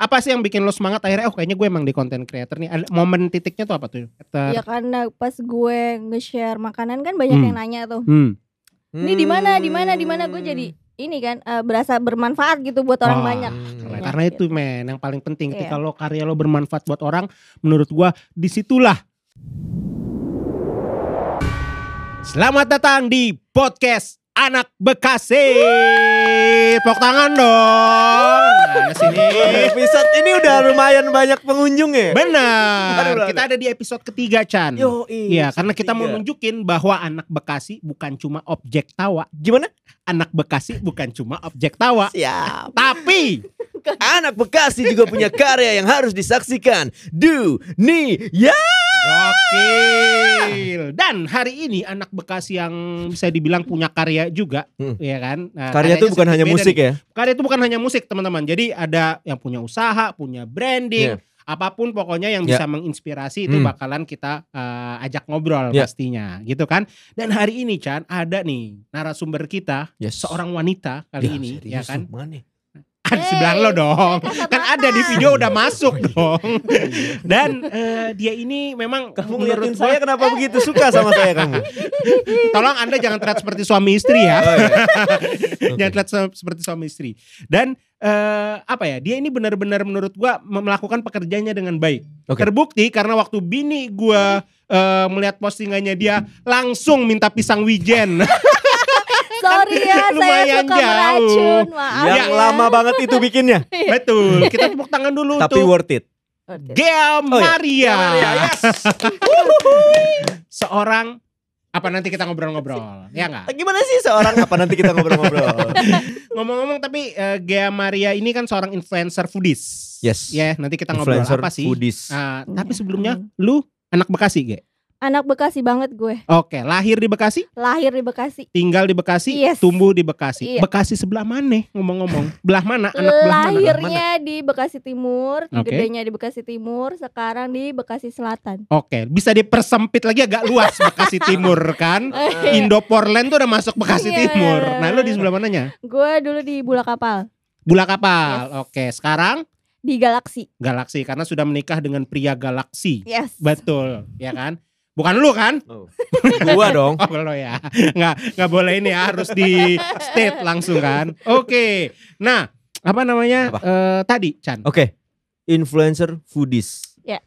Apa sih yang bikin lo semangat akhirnya oh kayaknya gue emang di content creator nih. Ada momen titiknya tuh apa tuh? Ter- Ya karena pas gue nge-share makanan kan banyak Hmm. yang nanya tuh. Hmm. Ini di mana, di mana, di mana gue jadi ini kan eh, berasa bermanfaat gitu buat orang Wah. banyak. Karena, karena itu gitu. men yang paling penting ketika Iya. lo karya lo bermanfaat buat orang menurut gua di situlah Selamat datang di podcast Anak Bekasi. Tepuk tangan dong. Nah, sini. Episode ini udah lumayan banyak pengunjung ya. Benar. Kita ada di episode ketiga Chan. Yo, Iya, karena kita mau nunjukin bahwa anak Bekasi bukan cuma objek tawa. gimana? Anak Bekasi bukan cuma objek tawa. Siap. Tapi Anak Bekasi juga punya karya yang harus disaksikan. Du, ni, ya. Gokil. Dan hari ini anak Bekasi yang bisa dibilang punya karya juga, Hmm. ya kan? Nah, Karya itu bukan hanya musik nih. ya. Karya itu bukan hanya musik, teman-teman. Jadi ada yang punya usaha, punya branding, Iya. apa pun pokoknya yang Ya. bisa menginspirasi itu Hmm. bakalan kita eh, ajak ngobrol Ya. pastinya, gitu kan? Dan hari ini Chan ada nih narasumber kita, Yes. seorang wanita kali ini, ya kan? Mana? Ada di sebelah lo dong. Kan ada di video udah masuk dong. Dan eh, dia ini memang Kamu menurut saya kenapa begitu suka sama saya kamu? Tolong Anda jangan terlihat seperti suami istri ya. Oh, iya. jangan terlihat se- seperti suami istri. Dan eh, apa ya? Dia ini benar-benar menurut gua melakukan pekerjaannya dengan baik. Oke. Terbukti karena waktu bini gua eh, melihat postingannya dia langsung minta pisang wijen. Sorry ya, saya lumayan suka jauh. meracun. Maaf Yang ya. lama banget itu bikinnya. Betul. Kita tepuk tangan dulu Tapi untuk worth it. Gea iya. Maria. Maria, yes. Seorang apa nanti kita ngobrol-ngobrol, ya nggak? Gimana sih seorang apa nanti kita ngobrol-ngobrol. Ngomong-ngomong tapi eh, Gea Maria ini kan seorang influencer foodies. Yes. Ya, nanti kita ngobrol Influencer apa sih? foodies. Hmm. tapi sebelumnya lu anak Bekasi, Ge? Anak Bekasi banget gue. Oke, lahir di Bekasi, Lahir di Bekasi. tinggal di Bekasi, Yes. tumbuh di Bekasi. Iya. Bekasi sebelah mana? Ngomong-ngomong, belah mana? Anak belah mana? Lahirnya di Bekasi Timur, Oke. gedenya di Bekasi Timur, sekarang di Bekasi Selatan. Oke, bisa dipersempit lagi agak luas Bekasi Timur kan? Indoporland tuh udah masuk Bekasi Iya. Timur. Nah, lu di sebelah mananya? Gue dulu di Bula Kapal, Bula Kapal. Yes. Oke, sekarang di Galaksi. Galaksi karena sudah menikah dengan pria Galaksi. Yes. Betul, ya kan? Bukan lu kan? Oh. Gua dong. Oh lo ya, nggak nggak boleh ini ya, harus di state langsung kan. Oke, nah apa namanya Apa? Eh, tadi Chan? Oke. Influencer foodies. Ya.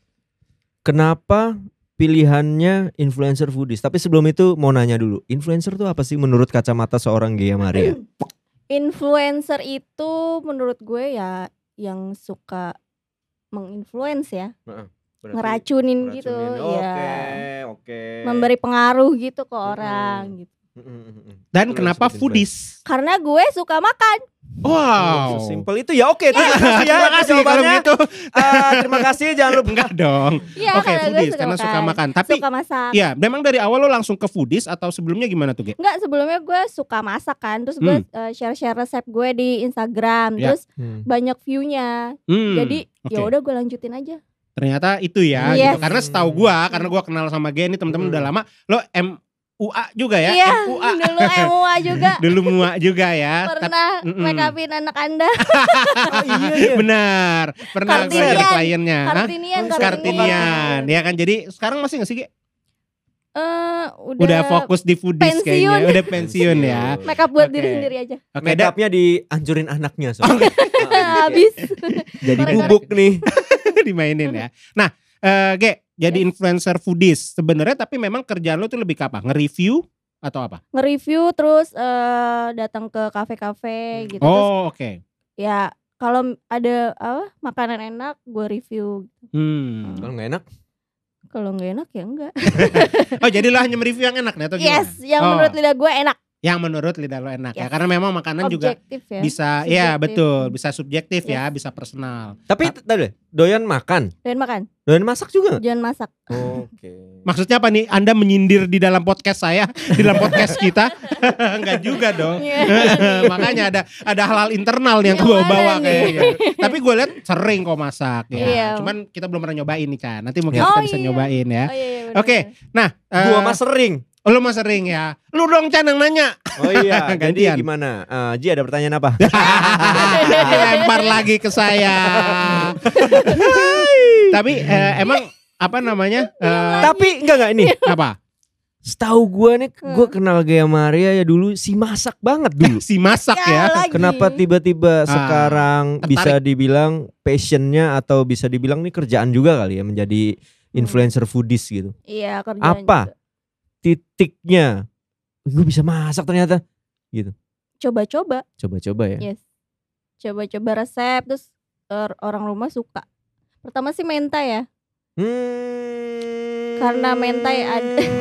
Kenapa pilihannya influencer foodies? Tapi sebelum itu mau nanya dulu, influencer tuh apa sih menurut kacamata seorang Gia Maria? Influencer itu menurut gue ya yang suka menginfluence ya, ngeracunin gitu, ya. oke. Memberi pengaruh gitu ke orang gitu. Dan kenapa foodies? Karena gue suka makan. Wow. Simpel itu ya. Oke, terima kasih ya. Terima kasih kalau gitu. Ah, terima kasih jangan lupa. Enggak dong. Iya, Oke, karena gue foodies suka karena makan. suka makan. Tapi suka masak. ya, memang dari awal lo langsung ke foodies atau sebelumnya gimana tuh, Ge? Enggak, sebelumnya gue suka masak kan. Terus gue eh, share-share resep gue di Instagram. Hmm. Ya. Terus banyak view-nya. Hmm, Jadi oke. ya udah gue lanjutin aja. Ternyata itu ya, Yes. gitu. Karena setahu gua, karena gua kenal sama Gen ini teman-teman Hmm. udah lama, lo MUA juga ya? Iya, MUA. dulu MUA juga. Dulu MUA juga ya. Pernah Mm-mm. make upin anak Anda. Oh iya iya. Benar, pernah Kartinian. jadi kliennya. Hah? Kartinian, Kartinian, ya kan. Jadi sekarang masih nggak sih? Eh, udah, Udah fokus di foodies pensiun. kayaknya. Udah pensiun ya. make up buat Oke. diri sendiri aja. Oke, Make upnya dihancurin anaknya soalnya. Habis. Jadi bubuk nih. dimainin ya. Nah, eh Ge, jadi influencer foodies sebenarnya tapi memang kerjaan lo tuh lebih ke apa? Nge-review atau apa? Nge-review terus eh, datang ke kafe-kafe gitu. Terus Oh, oke. ya kalau ada apa makanan enak gue review. Hmm. Kalau nggak enak, Kalau nggak enak ya enggak. Oh, jadi lo hanya mereview yang enak nih atau gimana? Yes, yang Oh. menurut lidah gue enak. Yang menurut lidah lo enak ya. Yes. Karena memang makanan juga Objektif ya. bisa ya Subjektif. betul, bisa subjektif ya, Yes. bisa personal. tapi tadi deh, doyan makan, Dan makan, doyan masak juga. jangan masak. Oke. Maksudnya apa nih? Anda menyindir di dalam podcast saya, di dalam podcast kita? Enggak juga dong. Iya. Makanya ada ada hal-hal internal yang Yang gue bawa mana nih? kayaknya. Tapi gue lihat sering kok masak ya. Iya. Cuman kita belum pernah nyobain nih Chan. Nanti mungkin Oh, kita bisa iya. nyobain ya. Oh, iya, iya, Oke. bener-bener. Nah, eh, Gua mah sering. Lu mah sering ya. Lu dong Chan yang nanya. Oh iya, jadi Gantian. gimana? Eh, Ji ada pertanyaan apa? Lempar lagi ke saya. Tapi eh, emang apa namanya? Eh, Tapi enggak enggak ini. apa? Setahu gua nih, gua kenal Gaya Maria ya dulu si masak banget dulu. Si masak ya. lagi. Kenapa Ah, tiba-tiba sekarang tertarik. bisa dibilang passionnya atau bisa dibilang nih kerjaan juga kali ya menjadi influencer foodies gitu? Iya kerjaan Apa? juga. Titiknya, gue bisa masak ternyata. Coba-coba. Coba-coba ya. Yes. Coba-coba resep terus eh, orang rumah suka. Pertama sih mentai ya. Hmm. Karena mentai ada.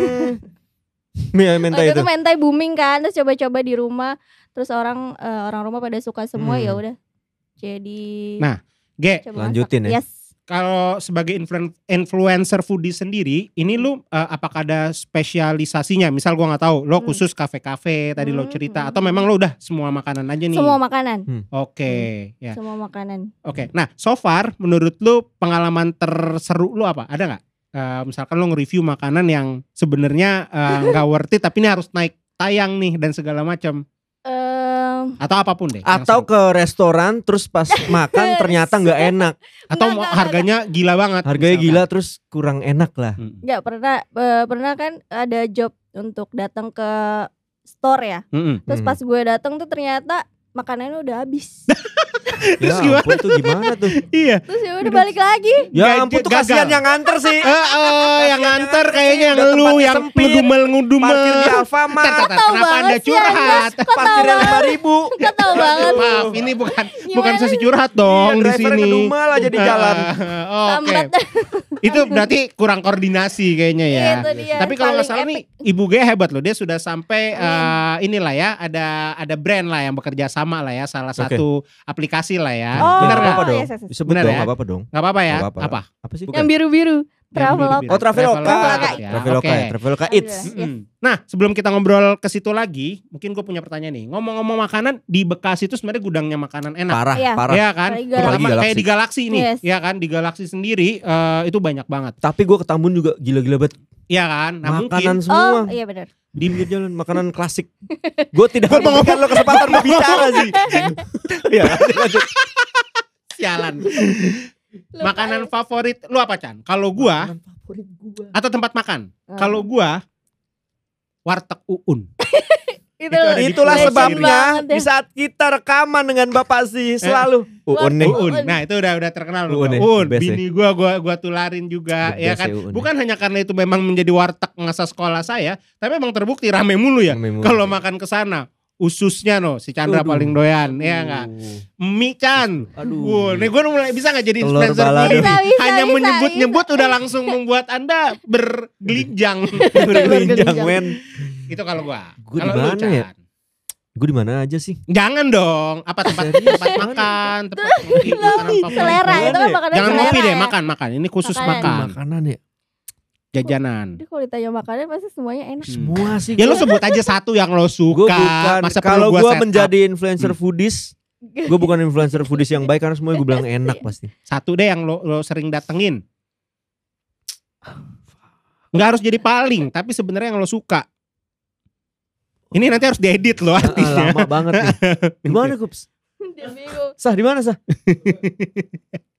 Iya, mentai itu. itu mentai booming kan, terus coba-coba di rumah, terus orang eh, orang rumah pada suka semua Hmm. ya udah. Jadi Nah, Ge, lanjutin masak. ya. Yes. Kalau sebagai influen- influencer foodie sendiri, ini lu eh, apakah ada spesialisasinya? Misal gua nggak tahu, lo Hmm. khusus kafe-kafe tadi lo Hmm, cerita hmm, atau memang lo udah semua makanan aja nih? Semua makanan. Oke, ya. Semua makanan. Oke. Nah, so far menurut lu pengalaman terseru lu apa? Ada nggak? Eh, misalkan lu nge-review makanan yang sebenarnya eh, nggak worth it tapi ini harus naik tayang nih dan segala macam atau apa pun deh. Atau ke restoran terus pas makan ternyata nggak enak. atau enggak, harganya gila banget. Harganya misalkan. gila terus kurang enak lah. Hmm. nggak pernah eh, pernah kan ada job untuk datang ke store ya. Mm-mm. Terus Hmm. pas gue datang tuh ternyata makanannya udah habis. Terus ya gimana? ampun tuh gimana tuh? Iya. Terus ya udah balik lagi. Ya Gagal- ampun tuh gagal. kasihan yang nganter sih. Eh, eh, yang nganter kayaknya yang lu yang ngudumel ngudumel. Parkir di Alfamart. Tahu Kenapa banget anda curhat? Tahu Parkirnya banget? lima ribu. Gak tau banget. Maaf, ini bukan bukan sesi curhat dong di Driver sini. ngedumel aja di jalan. Oke. Itu berarti kurang koordinasi kayaknya ya. Itu dia. Tapi kalau nggak salah nih. Ibu G hebat loh. Dia sudah sampai Amin. eh, inilah ya ada ada brand lah yang bekerja sama lah ya salah satu aplikasi lah ya. Oh, Bener Nggak nggak? apa-apa dong. yes, yes, yes. Disebut Bener dong, ya? nggak apa-apa dong. Nggak apa-apa ya? Apa-apa. Apa? Apa sih? Yang biru-biru. Traveloka. Oh, Traveloka. ya. Traveloka Oke. ya, Traveloka Eats. Mm-mm. Nah sebelum kita ngobrol ke situ lagi, mungkin gue punya pertanyaan nih. Ngomong-ngomong makanan di Bekasi itu sebenarnya gudangnya makanan enak. Parah, Iya. parah. Iya kan? Terutama Galaxy. kayak di Galaksi nih, Yes. ya kan? Di Galaksi sendiri eh, itu banyak banget. Tapi gue ke Tambun juga gila-gila banget. Iya kan? Nah makanan mungkin semua Oh iya benar. di pinggir jalan makanan klasik. Gue tidak memberikan lo kesempatan berbicara sih. Iya, sialan. Makanan favorit lu apa Chan? Kalau gua Makanan favorit gua. atau tempat makan? Hmm. Kalau gua warteg Uun. itu, itu Itulah sebabnya ya. di saat kita rekaman dengan Bapak sih selalu Uun nih. Uun. Uun. Nah, itu udah udah terkenal. Uun Uun, best bini gua gua gua tularin juga The ya best kan. ya, Uun. Bukan hanya karena itu memang menjadi warteg masa sekolah saya, tapi memang terbukti rame mulu ya. Kalau makan ke sana ususnya no si Chandra Aduh. paling doyan ya enggak mie Chan Aduh. Wuh, nih gue mulai bisa nggak jadi Telur influencer bisa, Hanya menyebut-nyebut udah langsung membuat anda bergelinjang. Bergelinjang men. Itu kalau gua. Di lu, mana ya? Gue di mana aja sih? Jangan dong. Apa tempat Serius? tempat makan, tempat ngopi, selera itu kan makanan Jangan ngopi deh, makan makan. Ini khusus Makanan. makan, Makanan ya. Jajanan. Jadi kalau ditanya makanan pasti semuanya enak. Hmm. Semua sih. Ya lo gua. sebut aja satu yang lo Gue suka. bukan Masa kalau gue menjadi influencer Hmm. foodies, gue bukan influencer foodies yang baik karena semuanya gue bilang enak pasti. satu deh yang lo, lo sering datengin. Nggak harus jadi paling, tapi sebenarnya yang lo suka. Ini nanti harus diedit lo Ah, artinya. lama banget nih. Di mana Kups? Dia bingung. Sah di mana Sah?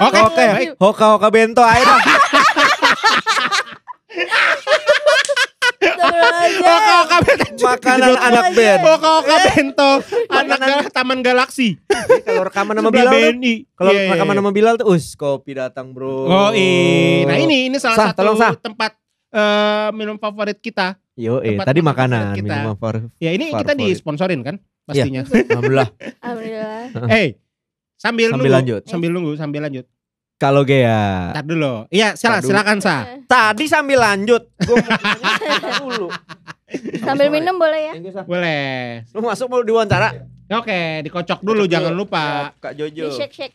Oke, Oke. Hoka Hoka Bento air. Oke, oke, bento. Makanan anak band. Oke, oke, bento. Anak Taman Galaksi. Kalau rekaman sama Sebelah Bilal kalau Iya, iya, rekaman iya. sama Bilal tuh, us kopi datang bro. Oh, iya. Nah, ini ini salah satu tempat eh, minum favorit kita. Yo, eh, tadi makan makanan, kita. minuman favorit. Ya, ini kita disponsorin kan pastinya. Alhamdulillah. Alhamdulillah. Eh, sambil, Sambil nunggu, lanjut. sambil nunggu, sambil lanjut. Kalau Gea. Ntar dulu. Iya, dulu. silakan sah. Tadi sambil lanjut. Mau dulu. Sambil minum boleh ya? Boleh. Lu masuk mau diwawancara? Oke, dikocok dulu, jangan lupa. Siap, Kak Di Jojo. shake shake.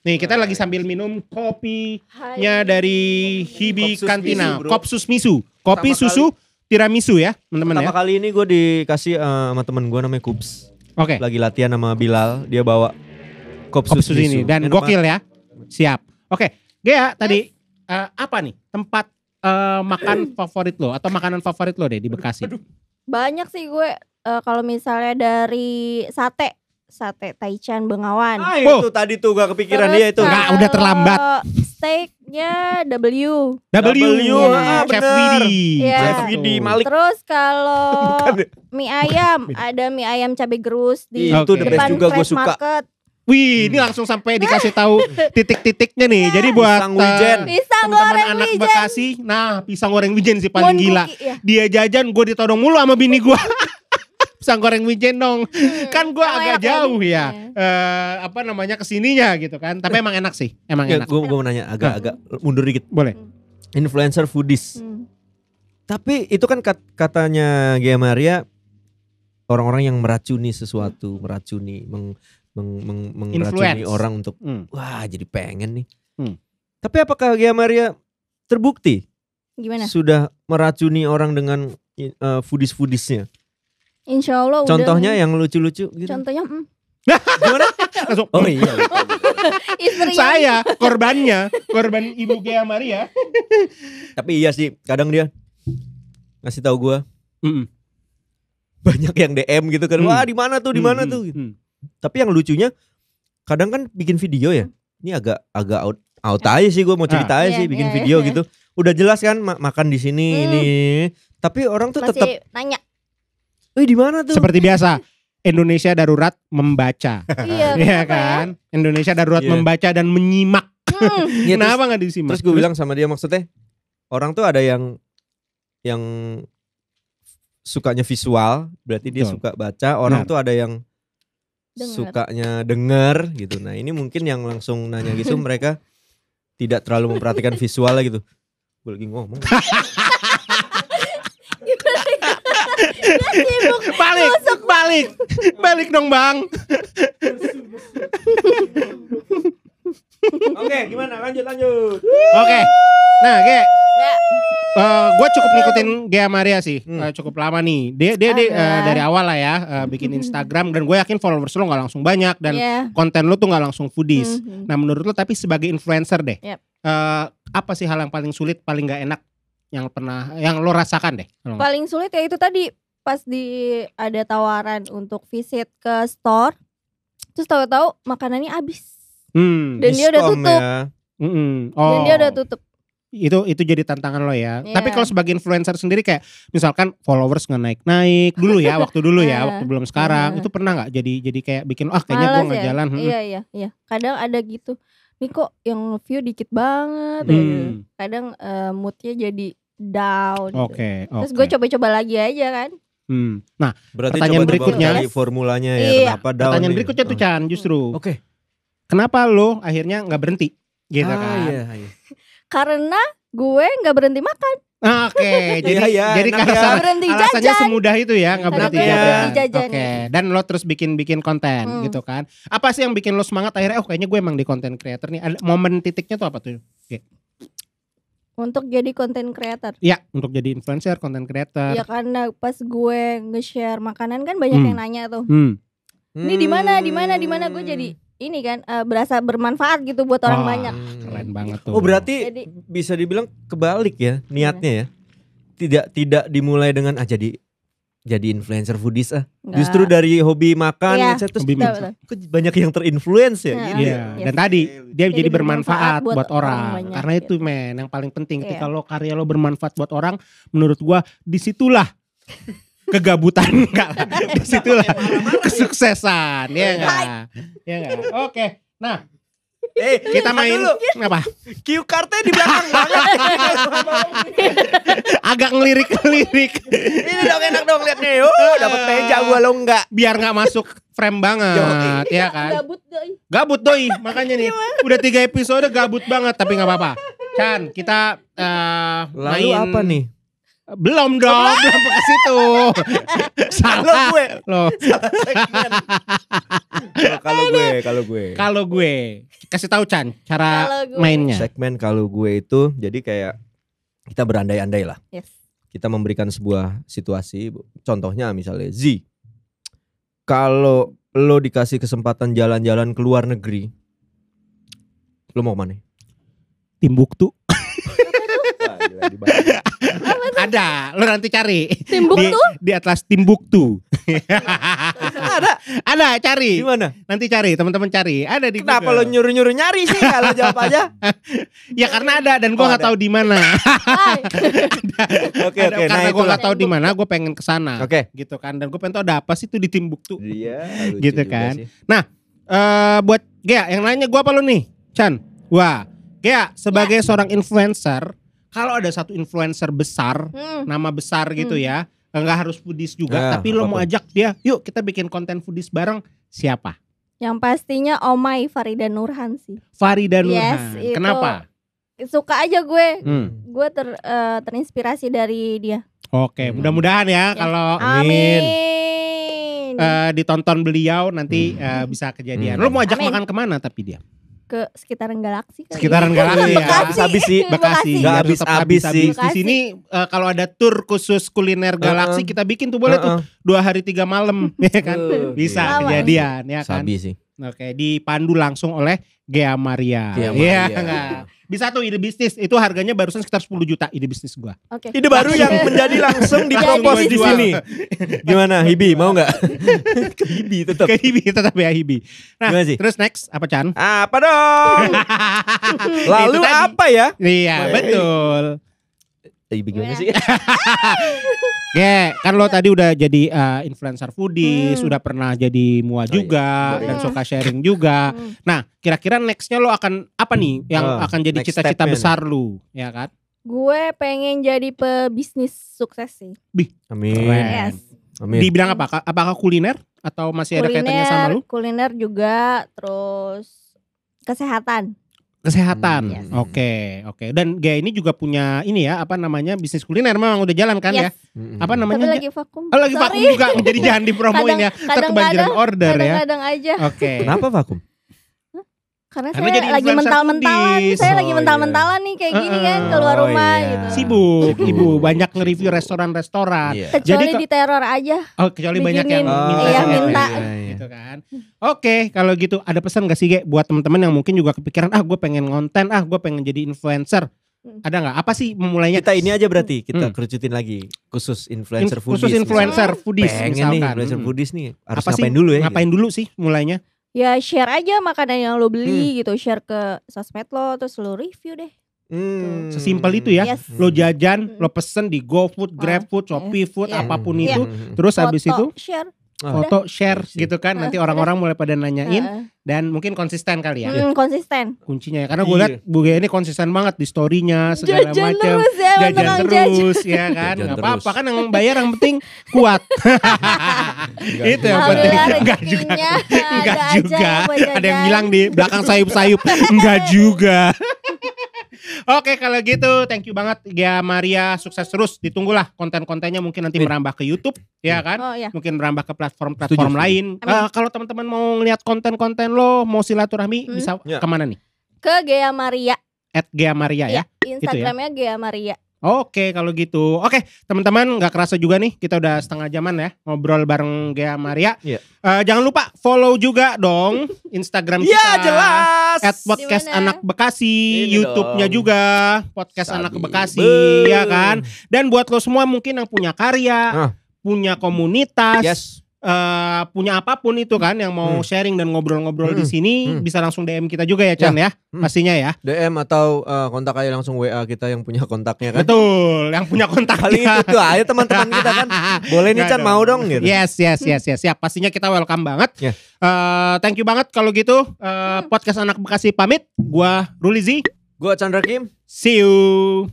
Nih, kita lagi sambil minum kopinya Hai. dari Hibi Kopsus Cantina, Misu. Kopsus Misu. Kopi Pertama susu tiramisu ya, teman-teman ya. Pertama kali ini gue dikasih eh, sama temen gue namanya Kups. Oke. Lagi latihan sama Bilal, dia bawa kop Kopsus susu ini dan Enak gokil ya. Siap. Oke, Gea tadi eh, apa nih tempat eh, makan favorit lo atau makanan favorit lo deh di Bekasi? Banyak sih gue eh, kalau misalnya dari sate, sate Taichan Bengawan. Ah, Oh. itu tadi tuh gak kepikiran Terus dia itu. Nggak, udah terlambat. Steaknya W. W, W, ah, Chef bener. Widi. Iya. Chef. Widi Malik. Terus kalau mie ayam, ada mie ayam cabai gerus di Itu the best depan juga gue suka. Market. Wih, ini langsung sampai dikasih tahu titik-titiknya nih. Jadi buat Pisang eh, wijen. Pisang teman-teman anak wijen. Bekasi, nah pisang goreng wijen sih paling Mon gila. cookie, ya. Dia jajan, gue ditodong mulu sama bini gue. pisang goreng wijen dong. Hmm, Kan gue agak jauh ya. Iya. Eh, apa namanya ke sininya gitu kan. Tapi emang enak sih, emang Ya, enak. gue mau nanya agak-agak mundur dikit. Boleh. Influencer foodies. Hmm. Tapi itu kan kat- katanya Gia Maria orang-orang yang meracuni sesuatu, meracuni, meng, meng, meng- Influence. orang untuk Hmm. wah jadi pengen nih. Hmm. Tapi apakah Gia Maria terbukti Gimana? sudah meracuni orang dengan uh, foodies-foodiesnya? Insya Allah udah Contohnya nih. yang lucu-lucu gitu. Contohnya mm, Gimana? Langsung. Oh iya. istrinya Saya korbannya, korban Ibu Gea Maria. Tapi iya sih, kadang dia ngasih tahu gua Mm-mm. banyak yang DM gitu kan. Hmm. Wah, di mana tuh? Di mana Hmm, tuh? hmm, hmm. Tapi yang lucunya kadang kan bikin video ya. Ini agak agak out out aja sih gue mau cerita aja Iya, sih bikin iya, video iya. gitu. Udah jelas kan ma- makan di sini Hmm. ini. Tapi orang tuh tetap, nanya. "Eh di mana tuh?" Seperti biasa, Indonesia darurat membaca. Iya, Iya ya? kan? Indonesia darurat Iya. membaca dan menyimak. Hmm, terus- Kenapa nggak disimak? Terus gue bilang sama dia maksudnya orang tuh ada yang yang sukanya visual, berarti dia Betul. suka baca. Orang Benar. tuh ada yang Dengar. sukanya denger gitu. Nah, ini mungkin yang langsung nanya gitu mereka tidak terlalu memperhatikan visualnya gitu. Gue lagi ngomong. Sibuk. balik, balik, balik dong bang. Oke, gimana? Lanjut lanjut. Oke, nah Ge, Ya. gue cukup ngikutin Gea Maria sih, Hmm. Eh, cukup lama nih. Dia dia, dia, eh, dari awal lah ya eh, bikin Instagram dan gue yakin followers lo nggak langsung banyak dan Iya. konten lo tuh nggak langsung foodies. Mhm. Nah menurut lo tapi sebagai influencer deh, Yap. eh, apa sih hal yang paling sulit, paling nggak enak yang pernah, yang lo rasakan deh? Paling sulit ya itu tadi pas di ada tawaran untuk visit ke store. Terus tahu-tahu makanannya habis. Hmm. Dan dia udah tutup. ya. Dan Oh. dia udah tutup. itu itu jadi tantangan lo ya. Iya. Tapi kalau sebagai influencer sendiri kayak misalkan followers nggak naik naik dulu ya waktu dulu ya Nah. waktu belum sekarang Nah. itu pernah nggak jadi jadi kayak bikin ah kayaknya gue nggak ya? jalan. hmm. Iya iya iya. Kadang ada gitu. Nih kok yang view dikit banget. Hmm. Kadang eh, moodnya jadi down. gitu. Oke Terus oke. gue coba-coba lagi aja kan. Hmm. Nah Berarti Pertanyaan coba berikutnya. cari formulanya ya Iya. kenapa down. pertanyaan nih? berikutnya tuh Oh. Chan justru Oke. kenapa lo akhirnya nggak berhenti gitu ah, kan? iya, iya. Karena gue nggak berhenti makan. Ah, Oke jadi Iya, iya, jadi enak alasan- ya. Berhenti alasannya jajan. semudah itu ya nggak Karena berhenti jajan. Oke dan lo terus bikin bikin konten Hmm. gitu kan? Apa sih yang bikin lo semangat akhirnya? Oh kayaknya gue emang di konten creator nih. Ada momen titiknya tuh apa tuh? Untuk jadi konten creator. Ya, untuk jadi influencer, content creator. Ya karena pas gue nge-share makanan kan banyak Hmm. yang nanya tuh. Hmm. Ini di mana, di mana, di mana gue jadi ini kan eh, berasa bermanfaat gitu buat orang Wah, banyak. Keren banget tuh. Oh berarti Jadi- bisa dibilang kebalik ya niatnya ya. Tidak tidak dimulai dengan ah jadi jadi influencer foodies ah. Nggak. Justru dari hobi makan Iya. etc. terus Hobi makan. banyak yang terinfluence ya Nah, gitu. Iya, ya. Dan tadi dia jadi, Jadi bermanfaat bermanfaat buat, buat orang. orang banyak Karena itu gitu. men yang paling penting ketika Iya. lo karya lo bermanfaat buat orang, menurut gua di situlah kegabutan enggak lah. di situlah kesuksesan ya enggak ya enggak oke nah Eh kita main dulu. apa Cue cardnya di belakang banget. agak ngelirik-ngelirik Ini dong enak dong lihat nih. Oh, dapat meja gua lo enggak. biar nggak masuk frame banget ya kan Gabut doi. Gabut doi, makanya nih udah tiga episode gabut banget tapi nggak apa-apa. Chan, kita eh, Lalu main apa nih? Belum dong, belum ke situ. Kalau Salah gue. Oh, kalau gue, kalau gue. Kalau gue kasih tahu Chan cara Kalau gue. mainnya. Segmen kalau gue itu jadi kayak kita berandai-andai lah. Yes. Kita memberikan sebuah situasi, contohnya misalnya Z. Kalau lo dikasih kesempatan jalan-jalan ke luar negeri, lo mau ke mana? Timbuktu. Ada, lo nanti cari. Timbuk di, tuh di atlas Timbuktu. ada, ada cari. Di mana? Nanti cari, teman-teman cari. Ada di Kenapa lo Google. nyuruh-nyuruh nyari sih? Kalau jawab aja. Ya karena ada dan gua Oh, nggak ada. tahu di mana. Oke oke. karena Nah gua nggak tahu di mana, gue pengen ke sana. Oke. Gitu kan. Dan gue pengen tahu ada apa sih itu di Timbuktu. Iya. Gitu kan. sih. Eh buat Gea yang nanya gua apa lu nih? Chan. Wah, Gea sebagai seorang influencer, kalau ada satu influencer besar, Hmm. nama besar gitu Hmm. ya, nggak harus foodies juga, Ah, tapi lo mau ajak dia, yuk kita bikin konten foodies bareng. Siapa? Yang pastinya Omai Farida Nurhan sih. Farida Yes, Nurhan. itu. Kenapa? Suka aja gue. Hmm. Gue ter, eh, terinspirasi dari dia. Oke, Hmm. mudah-mudahan ya Yes. kalau Amin. Eh, ditonton beliau nanti Hmm. eh, bisa kejadian. Hmm. Lo mau ajak Amin. makan ke mana tapi dia? Ke sekitaran galaksi kali. Sekitaran galaksi ya. Habis habis sih. Bekasi. Nggak Biar habis- tetap habis sih. Di sini eh, kalau ada tour khusus kuliner galaksi Uh-uh. kita bikin tuh boleh tuh Heeh. dua hari tiga malam, ya kan? Uh, Bisa kejadian ya kan? Sabi sih. Oke, dipandu langsung oleh Gea Maria. Gea Iya Maria. enggak? Bisa tuh ide bisnis. Itu harganya barusan sekitar 10 juta ide bisnis gua. Oke. Ide baru yang menjadi langsung dipropos Jadi di sini. Gimana Hibi mau nggak? Ke Hibi tetap. Ke Hibi tetap ya Hibi. Nah, Gimana sih? terus next apa Chan? Apa dong? Lalu apa ya? Iya, betul. Hibi gimana Gimana? Ge, kan lo tadi udah jadi eh, influencer foodies, Hmm. udah pernah jadi mua iya. juga Sorry. dan suka sharing juga. Hmm. Nah, kira-kira nextnya lo akan apa nih yang Ah, akan jadi cita-cita besar lu, ya kan? Gue pengen jadi pebisnis sukses sih. Amin. Keren. Yes. Amin. Di bidang apa? Ka- Apakah kuliner atau masih ada kaitannya sama lu? kuliner juga, terus kesehatan. Kesehatan. Hmm, Yes. Oke, oke. Dan Gea ini juga punya ini ya, apa namanya? bisnis kuliner memang udah jalan kan ya? Yes. Mm-mm. Apa Tapi namanya? lagi vakum. Oh, lagi Sorry. vakum juga. Jadi jangan dipromoin ya. Ntar Kadang-kadang kebanjiran order ya. Kadang-kadang aja. Oke. Kenapa vakum? Karena, Karena saya jadi lagi mental-mentalan. Saya Oh, lagi mental-mentalan nih kayak gini kan Uh-uh. keluar Oh, rumah iya. gitu. Sibuk, Sibuk. ibu banyak nge-review restoran-restoran. Iya. Kecuali Jadi di teror aja. Oh, kecuali banyak yang minta, Iya, minta. ya, gitu kan. Oke, kalau gitu ada pesan gak sih Ge buat teman-teman yang mungkin juga kepikiran ah gue pengen konten, ah gue pengen jadi influencer. Hmm. Ada nggak? Apa sih memulainya? Kita ini aja berarti kita Hmm. kerucutin lagi khusus In- influencer foodies. khusus influencer misalkan. foodies Pengen nih misalkan. influencer Hmm. foodies nih harus Apa sih? ngapain dulu ya? Ngapain dulu sih mulainya? Ya share aja makanan yang lo Hmm. beli gitu, share ke sosmed lo terus lo review deh. Hmm. Sesimpel itu ya. Yes. Lo jajan, Hmm. lo pesen di GoFood, GrabFood, Shopee Food, Iya. apa pun Iya. itu. Hmm. Terus habis itu Foto, share. Ah, foto share Iya gitu kan. Nanti Ah, orang-orang mulai pada nanyain dan mungkin konsisten kali ya. Hmm, konsisten. Kuncinya ya. Karena gue Iya. liat Bu Gea ini konsisten banget di story-nya segala Jajan macam. terus ya, jajan terus ya kan? Jajan nggak apa-apa kan yang bayar yang penting kuat. Itu yang penting. Enggak juga. enggak juga. ada yang jajan. bilang di belakang sayup-sayup. Enggak juga Oke kalau gitu thank you banget Gia Maria sukses terus ditunggulah konten-kontennya mungkin nanti Amin. merambah ke YouTube ya kan Oh ya. mungkin merambah ke platform-platform lain. Eh, kalau teman-teman mau ngeliat konten-konten lo mau silaturahmi Hmm. bisa Ya. ke mana nih Ke Gea Maria. at Gia Maria ya Iya, Instagramnya Gea Maria. Oke kalau gitu Oke teman-teman nggak kerasa juga nih Kita udah setengah jaman ya Ngobrol bareng Gea Maria Iya. Eh, Jangan lupa follow juga dong Instagram kita Ya jelas. At podcast Di mana? anak Bekasi Ini YouTube-nya dong. juga Podcast Sabi. anak Bekasi Beuh. ya kan Dan buat lo semua mungkin yang punya karya Ah. Punya komunitas Yes. Eh, Punya apa pun itu kan Yang mau Hmm. sharing dan ngobrol-ngobrol di Hmm. sini Hmm. Bisa langsung DM kita juga ya Chan ya, Hmm. Pastinya ya DM atau eh, kontak aja langsung WA kita yang punya kontaknya kan. Betul Yang punya kontaknya Paling itu tuh ayo teman-teman kita kan. Boleh nih Chan mau dong gitu. Yes, yes, yes, yes. Siap. Pastinya kita welcome banget. Ya. Eh, thank you banget kalau gitu. Eh, podcast anak Bekasi pamit. Gua Rulizi. Gua Chandra Kim. See you.